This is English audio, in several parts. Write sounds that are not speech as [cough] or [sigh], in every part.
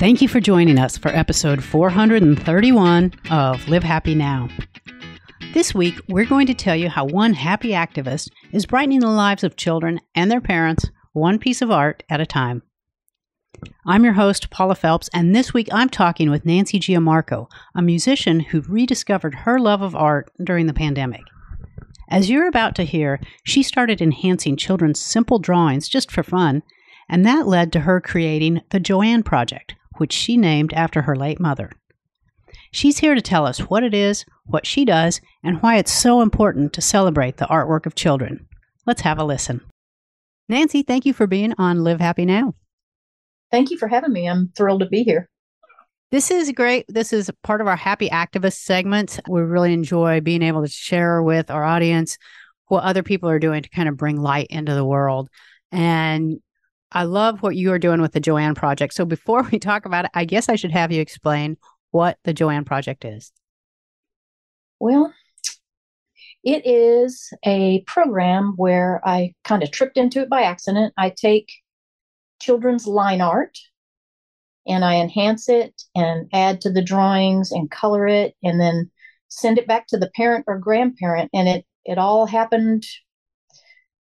Thank you for joining us for episode 431 of Live Happy Now. This week, we're going to tell you how one happy activist is brightening the lives of children and their parents one piece of art at a time. I'm your host, Paula Phelps, and this week I'm talking with Nancy Giammarco, a musician who rediscovered her love of art during the pandemic. As you're about to hear, she started enhancing children's simple drawings just for fun, and that led to her creating the Joanne Project, which she named after her late mother. She's here to tell us what it is, what she does, and why it's so important to celebrate the artwork of children. Let's have a listen. Nancy, thank you for being on Live Happy Now. Thank you for having me. I'm thrilled to be here. This is great. This is part of our Happy Activist segment. We really enjoy being able to share with our audience what other people are doing to kind of bring light into the world. And I love what you are doing with the Joanne Project. So before [laughs] we talk about it, I guess I should have you explain what the Joanne Project is. Well, it is a program where I kind of tripped into it by accident. I take children's line art and I enhance it and add to the drawings and color it and then send it back to the parent or grandparent. And it, it all happened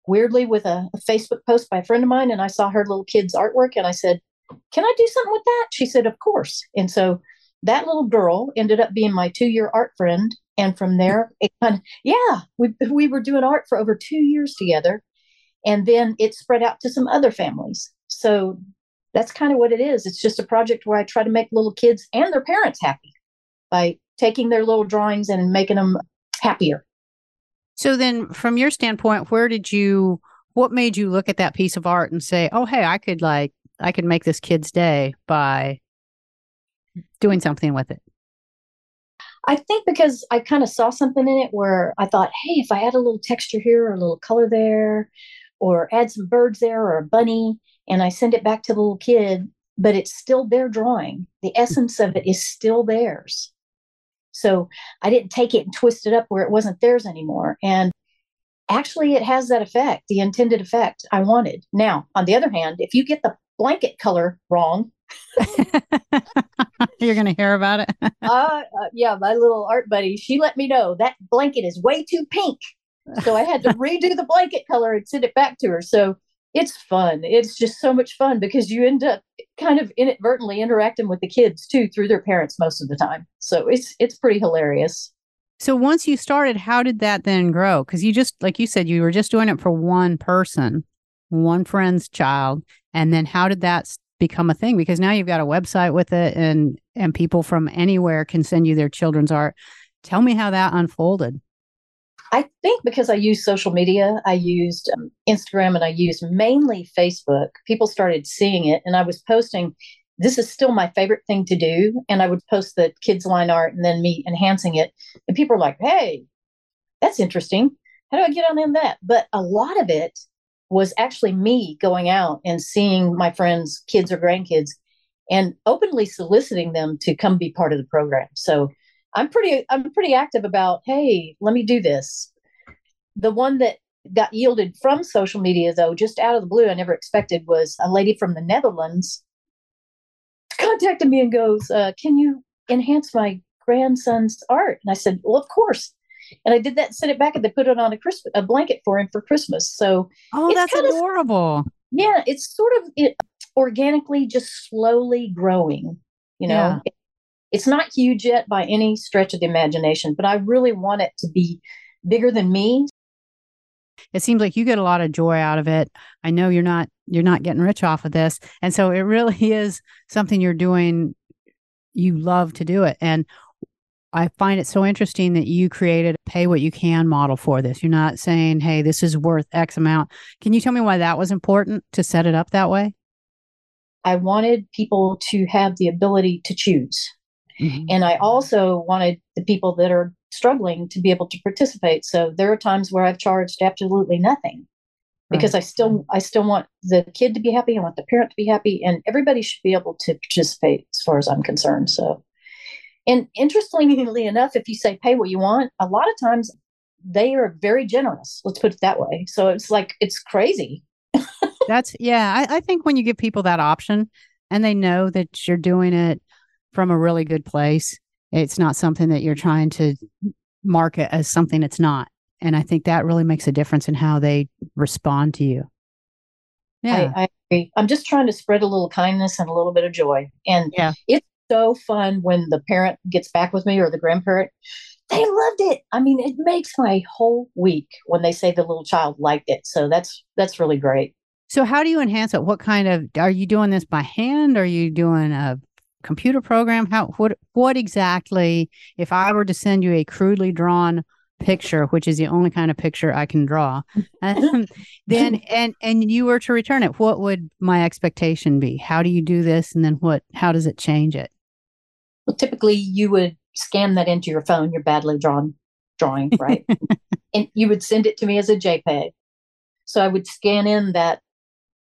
weirdly with a, a Facebook post by a friend of mine. And I saw her little kid's artwork and I said, Can I do something with that? She said, Of course. And so that little girl ended up being my two year art friend. And from there, it kind of, yeah, we, we were doing art for over two years together. And then it spread out to some other families. So that's kind of what it is. It's just a project where I try to make little kids and their parents happy by taking their little drawings and making them happier. So then from your standpoint, where did you what made you look at that piece of art and say, "Oh, hey, I could like I could make this kid's day by doing something with it?" I think because I kind of saw something in it where I thought, "Hey, if I add a little texture here or a little color there or add some birds there or a bunny and I send it back to the little kid, but it's still their drawing. The essence of it is still theirs." So I didn't take it and twist it up where it wasn't theirs anymore. And actually, it has that effect, the intended effect I wanted. Now, on the other hand, if you get the blanket color wrong, [laughs] you're going to hear about it. [laughs] uh, uh, yeah, my little art buddy, she let me know that blanket is way too pink. So I had to redo the blanket color and send it back to her. So it's fun. It's just so much fun because you end up kind of inadvertently interacting with the kids too through their parents most of the time. So it's it's pretty hilarious. So once you started, how did that then grow? Because you just like you said, you were just doing it for one person, one friend's child, and then how did that become a thing? Because now you've got a website with it, and and people from anywhere can send you their children's art. Tell me how that unfolded. I think because I used social media, I used um, Instagram and I used mainly Facebook, people started seeing it and I was posting. This is still my favorite thing to do. And I would post the kids' line art and then me enhancing it. And people are like, hey, that's interesting. How do I get on in that? But a lot of it was actually me going out and seeing my friends' kids or grandkids and openly soliciting them to come be part of the program. So I'm pretty I'm pretty active about, hey, let me do this. The one that got yielded from social media though, just out of the blue, I never expected was a lady from the Netherlands contacted me and goes, uh, can you enhance my grandson's art? And I said, Well, of course. And I did that, sent it back, and they put it on a Christmas a blanket for him for Christmas. So oh, that's adorable. Of, yeah, it's sort of it organically just slowly growing. You know, yeah. It's not huge yet by any stretch of the imagination, but I really want it to be bigger than me. It seems like you get a lot of joy out of it. I know you're not you're not getting rich off of this. And so it really [laughs] is something you're doing you love to do it. And I find it so interesting that you created a pay what you can model for this. You're not saying, hey, this is worth X amount. Can you tell me why that was important to set it up that way? I wanted people to have the ability to choose. Mm-hmm. And I also wanted the people that are struggling to be able to participate. So there are times where I've charged absolutely nothing because right. I still I still want the kid to be happy, I want the parent to be happy, and everybody should be able to participate as far as I'm concerned. So and interestingly enough, if you say pay what you want, a lot of times they are very generous. Let's put it that way. So it's like it's crazy. That's yeah. I, I think when you give people that option, and they know that you're doing it from a really good place. It's not something that you're trying to market as something it's not. And I think that really makes a difference in how they respond to you. Yeah. I, I agree. I'm just trying to spread a little kindness and a little bit of joy. And yeah. it's so fun when the parent gets back with me or the grandparent. They loved it. I mean, it makes my whole week when they say the little child liked it. So that's that's really great. So how do you enhance it? What kind of are you doing this by hand? Are you doing a computer program? How what what exactly if I were to send you a crudely drawn picture, which is the only kind of picture I can draw, um, [laughs] then and and you were to return it, what would my expectation be? How do you do this, and then what? How does it change it? Well, typically you would scan that into your phone, your badly drawn drawing, right? [laughs] and you would send it to me as a JPEG. So I would scan in that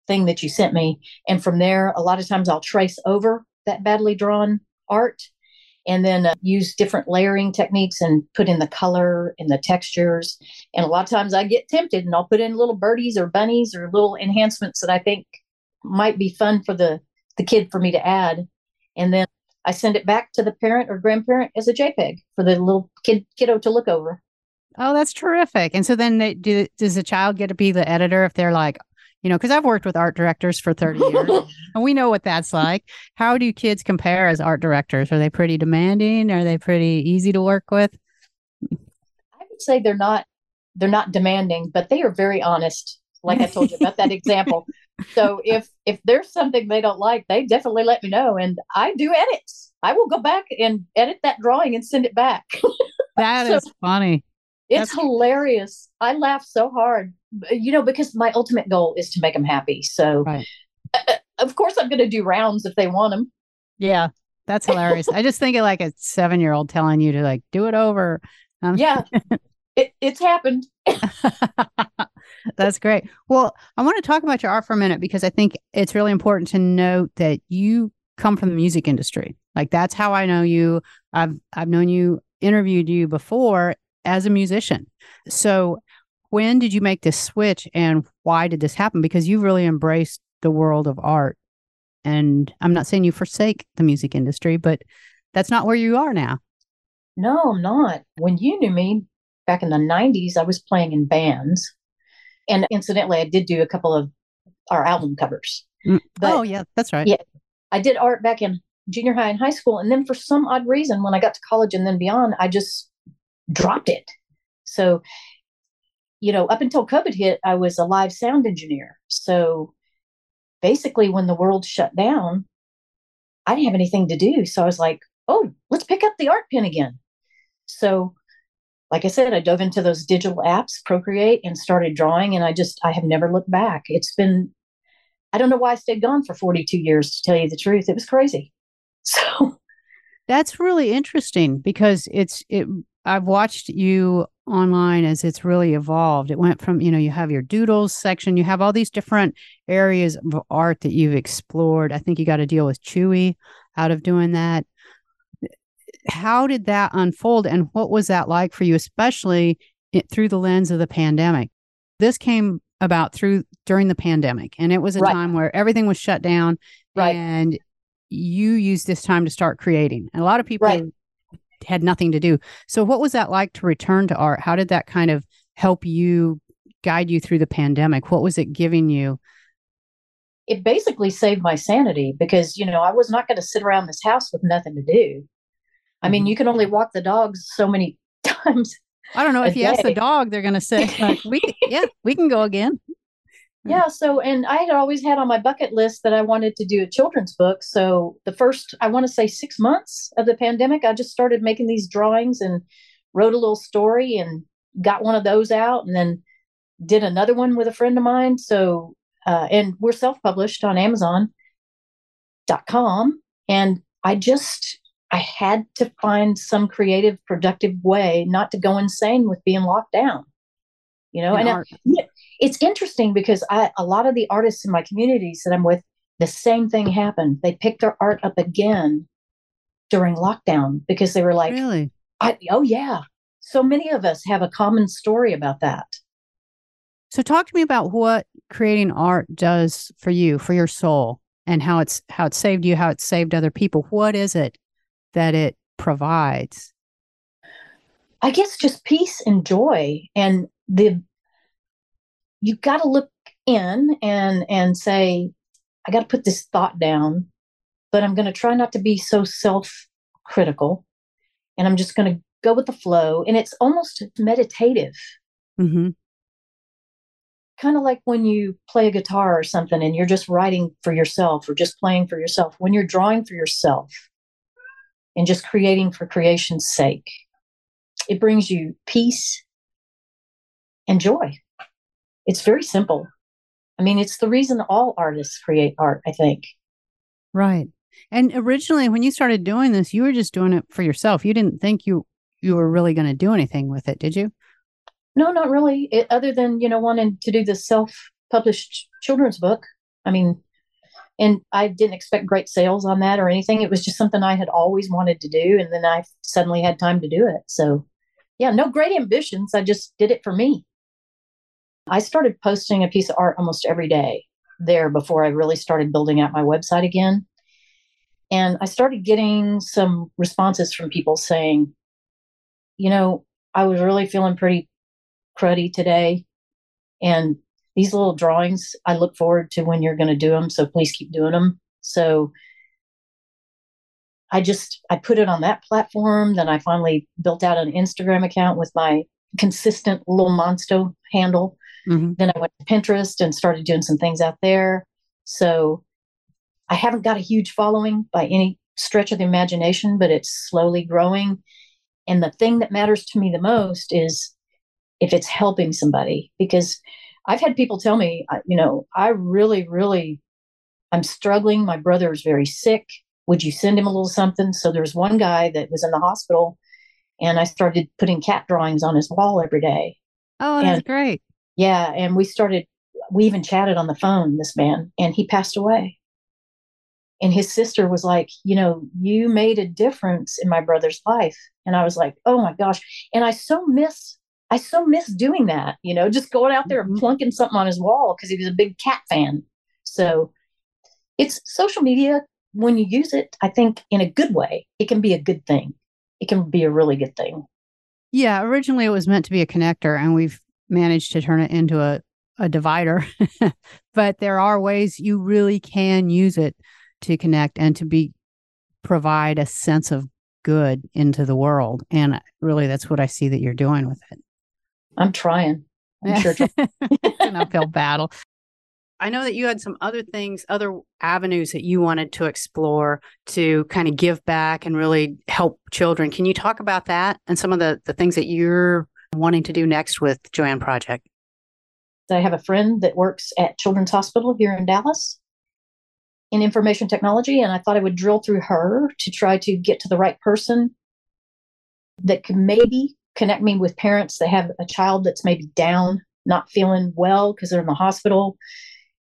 thing that you sent me, and from there, a lot of times I'll trace over that badly drawn art and then uh, use different layering techniques and put in the color and the textures. And a lot of times I get tempted and I'll put in little birdies or bunnies or little enhancements that I think might be fun for the, the kid for me to add. And then I send it back to the parent or grandparent as a JPEG for the little kid kiddo to look over. Oh, that's terrific. And so then they, do, does the child get to be the editor if they're like, you know, because I've worked with art directors for 30 years [laughs] and we know what that's like. How do kids compare as art directors? Are they pretty demanding? Are they pretty easy to work with? I would say they're not they're not demanding, but they are very honest. Like I told you about that example. So if if there's something they don't like, they definitely let me know and I do edits. I will go back and edit that drawing and send it back. [laughs] That so, is funny. It's That's... hilarious. I laugh so hard, you know, because my ultimate goal is to make them happy. So, right. uh, of course, I'm going to do rounds if they want them. Yeah, that's hilarious. I just think of like a seven year old telling you to like do it over. Um, yeah, [laughs] it, it's happened. that's great. Well, I want to talk about your art for a minute because I think it's really important to note that you come from the music industry. Like that's how I know you. I've I've known you, interviewed you before, as a musician. So, when did you make this switch and why did this happen? Because you've really embraced the world of art. And I'm not saying you forsake the music industry, but that's not where you are now. No, I'm not. When you knew me back in the 90s, I was playing in bands. And incidentally, I did do a couple of our album covers. Mm. But, oh, yeah, that's right. Yeah. I did art back in junior high and high school. And then for some odd reason, when I got to college and then beyond, I just dropped it. So, you know, up until COVID hit, I was a live sound engineer. So basically, when the world shut down, I didn't have anything to do. So I was like, oh, let's pick up the art pen again. So, like I said, I dove into those digital apps, Procreate, and started drawing. And I just, I have never looked back. It's been, I don't know why I stayed gone for 42 years, to tell you the truth. It was crazy. [laughs] So, that's really interesting because it's it I've watched you online as it's really evolved. It went from, you know, you have your doodles section, you have all these different areas of art that you've explored. I think you got to deal with Chewy out of doing that. How did that unfold and what was that like for you, especially it, through the lens of the pandemic? This came about through during the pandemic and it was a right. time where everything was shut down right. and you used this time to start creating. And a lot of people right had nothing to do. So, what was that like to return to art? How did that kind of help you guide you through the pandemic? What was it giving you? It basically saved my sanity because, you know, I was not going to sit around this house with nothing to do. I mean, mm-hmm. you can only walk the dogs so many [laughs] times. I don't know if you day. ask the dog, they're going to say, like, "We, yeah, we can go again." Yeah. So, and I had always had on my bucket list that I wanted to do a children's book. So, the first, I want to say six months of the pandemic, I just started making these drawings and wrote a little story and got one of those out and then did another one with a friend of mine. So, uh, and we're self published on Amazon.com. And I just, I had to find some creative, productive way not to go insane with being locked down. You know, and, and I, it's interesting because I, a lot of the artists in my communities that I'm with, the same thing happened. They picked their art up again during lockdown because they were like, really? oh, yeah. So many of us have a common story about that. So, talk to me about what creating art does for you, for your soul. and how it's how it saved you, how it saved other people. What is it that it provides? I guess just peace and joy and the you got to look in and and say I got to put this thought down, but I'm going to try not to be so self-critical and I'm just going to go with the flow and it's almost meditative. Mm-hmm kind of like when you play a guitar or something and you're just writing for yourself or just playing for yourself, when you're drawing for yourself and just creating for creation's sake, it brings you peace and joy. It's very simple. I mean, it's the reason all artists create art, I think. Right. And originally when you started doing this, you were just doing it for yourself. You didn't think you you were really going to do anything with it, did you? No, not really. It, other than you know wanting to do the self-published children's book. I mean, and I didn't expect great sales on that or anything. It was just something I had always wanted to do, and then I suddenly had time to do it. So, yeah, no great ambitions. I just did it for me. I started posting a piece of art almost every day there before I really started building out my website again. And I started getting some responses from people saying, you know, I was really feeling pretty cruddy today. And these little drawings, I look forward to when you're going to do them. So please keep doing them. So I just I put it on that platform. Then I finally built out an Instagram account with my consistent little Monsto handle. Mm-hmm. Then I went to Pinterest and started doing some things out there. So I haven't got a huge following by any stretch of the imagination, but it's slowly growing. And the thing that matters to me the most is if it's helping somebody because I've had people tell me, you know, I really, really, I'm struggling. My brother is very sick. Would you send him a little something? So there's one guy that was in the hospital, and I started putting cat drawings on his wall every day. Oh, that's and, great. Yeah, and we started. We even chatted on the phone. This man, and he passed away. And his sister was like, you know, you made a difference in my brother's life. And I was like, oh my gosh. And I so miss I so miss doing that, you know, just going out there mm-hmm. and plunking something on his wall because he was a big cat fan. So it's social media when you use it, I think in a good way, it can be a good thing. It can be a really good thing. Yeah, originally it was meant to be a connector and we've managed to turn it into a, a divider. [laughs] but there are ways you really can use it to connect and to be provide a sense of good into the world. And really that's what I see that you're doing with it. I'm trying. I'm sure. [laughs] an uphill [laughs] battle. I know that you had some other things, other avenues that you wanted to explore to kind of give back and really help children. Can you talk about that and some of the, the things that you're wanting to do next with Joanne Project? I have a friend that works at Children's Hospital here in Dallas in information technology, and I thought I would drill through her to try to get to the right person that could maybe connect me with parents that have a child that's maybe down, not feeling well because they're in the hospital,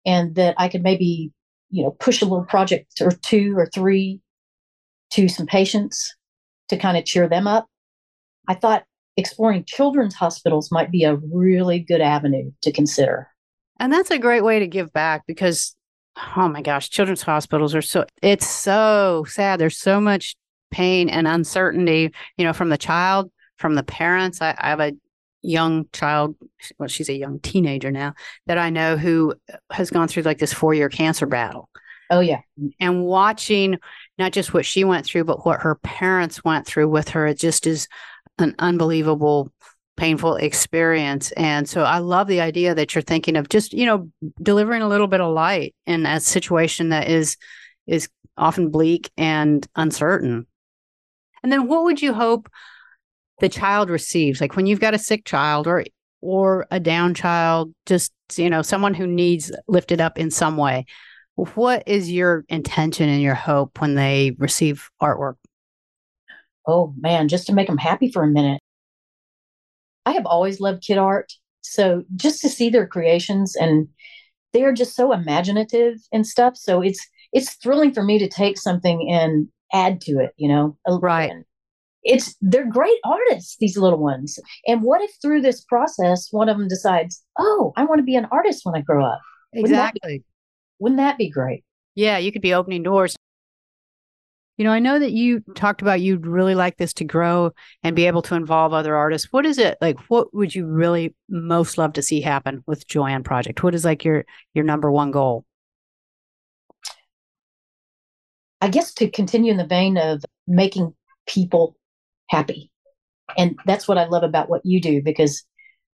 and that I could maybe, you know, push a little project or two or three to some patients to kind of cheer them up. I thought exploring children's hospitals might be a really good avenue to consider. And that's a great way to give back because oh my gosh, children's hospitals are so it's so sad. There's so much pain and uncertainty, you know, from the child from the parents. I, I have a young child, well, she's a young teenager now, that I know who has gone through like this four year cancer battle. Oh, yeah. And watching not just what she went through, but what her parents went through with her, it just is an unbelievable painful experience. And so i love the idea that you're thinking of just you know delivering a little bit of light in a situation that is is often bleak and uncertain. And then what would you hope the child receives? Like when you've got a sick child or or a down child just you know someone who needs lifted up in some way what is your intention and your hope when they receive artwork oh man just to make them happy for a minute. I have always loved kid art so just to see their creations and they are just so imaginative and stuff so it's it's thrilling for me to take something and add to it you know right. and it's they're great artists these little ones and what if through this process one of them decides oh i want to be an artist when i grow up. Exactly wouldn't that be, wouldn't that be great? Yeah, you could be opening doors. You know, I know that you mm. talked about you'd really like this to grow and be mm-hmm. able to involve other artists. What is it like? What would you really most love to see happen with Joanne Project? What is like your your number one goal? I guess to continue in the vein of making people happy. And that's what I love about what you do because,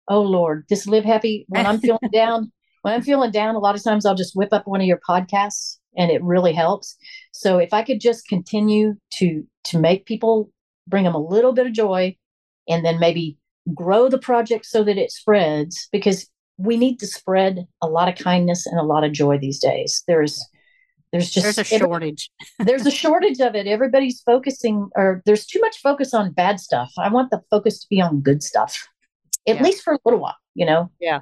oh Lord, just live happy. When I'm feeling [laughs] down, when I'm feeling down, a lot of times I'll just whip up one of your podcasts and it really helps. So if I could just continue to to make people bring them a little bit of joy and then maybe grow the project so that it spreads because we need to spread a lot of kindness and a lot of joy these days. There's there's just there's a shortage. [laughs] there's a shortage of it. Everybody's focusing, or there's too much focus on bad stuff. I want the focus to be on good stuff, at yeah. least for a little while. You know. Yeah,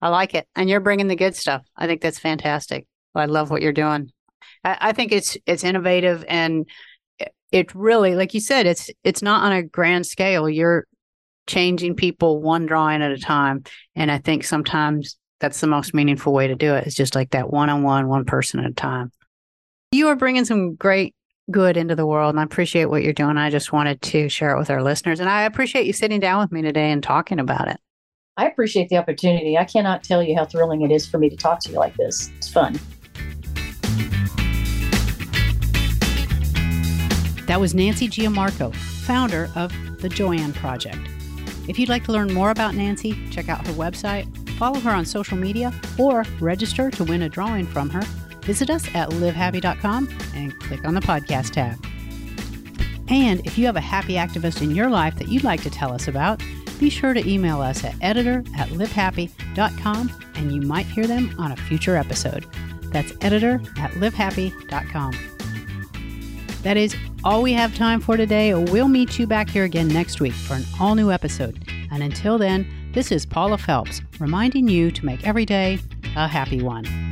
I like it, and you're bringing the good stuff. I think that's fantastic. I love what you're doing. I, I think it's it's innovative and it really, like you said, it's it's not on a grand scale. You're changing people one drawing at a time, and I think sometimes that's the most meaningful way to do it. It's just like that one on one, one person at a time. You are bringing some great good into the world, and I appreciate what you're doing. I just wanted to share it with our listeners, and I appreciate you sitting down with me today and talking about it. I appreciate the opportunity. I cannot tell you how thrilling it is for me to talk to you like this. It's fun. That was Nancy Giammarco, founder of the Joanne Project. If you'd like to learn more about Nancy, check out her website, follow her on social media, or register to win a drawing from her, visit us at livehappy.com and click on the podcast tab. And if you have a happy activist in your life that you'd like to tell us about, be sure to email us at editor at livehappy.com and you might hear them on a future episode. That's editor at livehappy.com. That is all we have time for today. We'll meet you back here again next week for an all new episode. And until then, this is Paula Phelps reminding you to make every day a happy one.